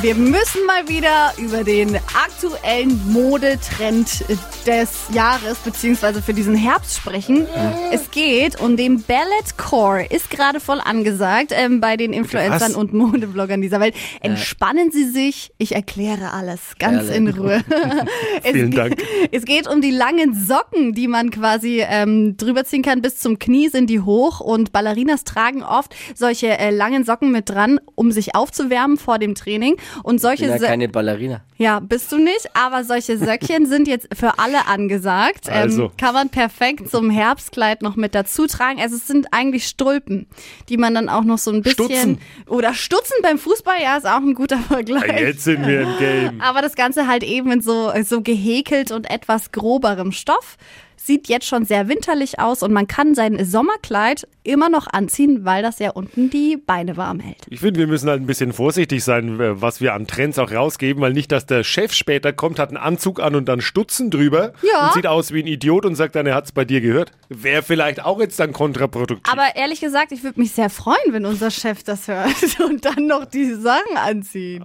Wir müssen mal wieder über den aktuellen Modetrend des Jahres beziehungsweise für diesen Herbst sprechen. Es geht um den Balletcore. Ist gerade voll angesagt ähm, bei den Influencern Was? und Modebloggern dieser Welt. Entspannen Sie sich. Ich erkläre alles ganz Ballett. in Ruhe. es, Vielen Dank. Es geht um die langen Socken, die man quasi ähm, drüber ziehen kann. Bis zum Knie sind die hoch und Ballerinas tragen oft solche äh, langen Socken mit dran, um sich aufzuwärmen vor dem Training. Und solche bin ja keine Ballerina. ja, bist du nicht, aber solche Söckchen sind jetzt für alle angesagt. Ähm, Also. kann man perfekt zum Herbstkleid noch mit dazu tragen. Also es sind eigentlich Stulpen, die man dann auch noch so ein bisschen Stutzen. oder Stutzen beim Fußball, ja, ist auch ein guter Vergleich. Jetzt sind wir im Game. Aber das Ganze halt eben in so, so gehäkelt und etwas groberem Stoff. Sieht jetzt schon sehr winterlich aus und man kann sein Sommerkleid immer noch anziehen, weil das ja unten die Beine warm hält. Ich finde, wir müssen halt ein bisschen vorsichtig sein, äh, was wir an Trends auch rausgeben, weil nicht, dass der Chef später kommt, hat einen Anzug an und dann Stutzen drüber Ja. und sieht aus wie ein Idiot und sagt dann, er hat es bei dir gehört. Wäre vielleicht auch jetzt dann kontraproduktiv. Aber ehrlich gesagt, ich würde mich sehr freuen, wenn unser Chef das hört und dann noch die Sachen anzieht.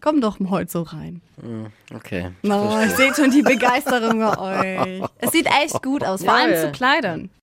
Komm doch mal heute so rein. Okay. Oh, ich sehe schon die Begeisterung bei euch. Es sieht echt gut aus, vor Ja, allem ja. zu Kleidern.